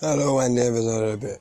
Hello, I never thought of it.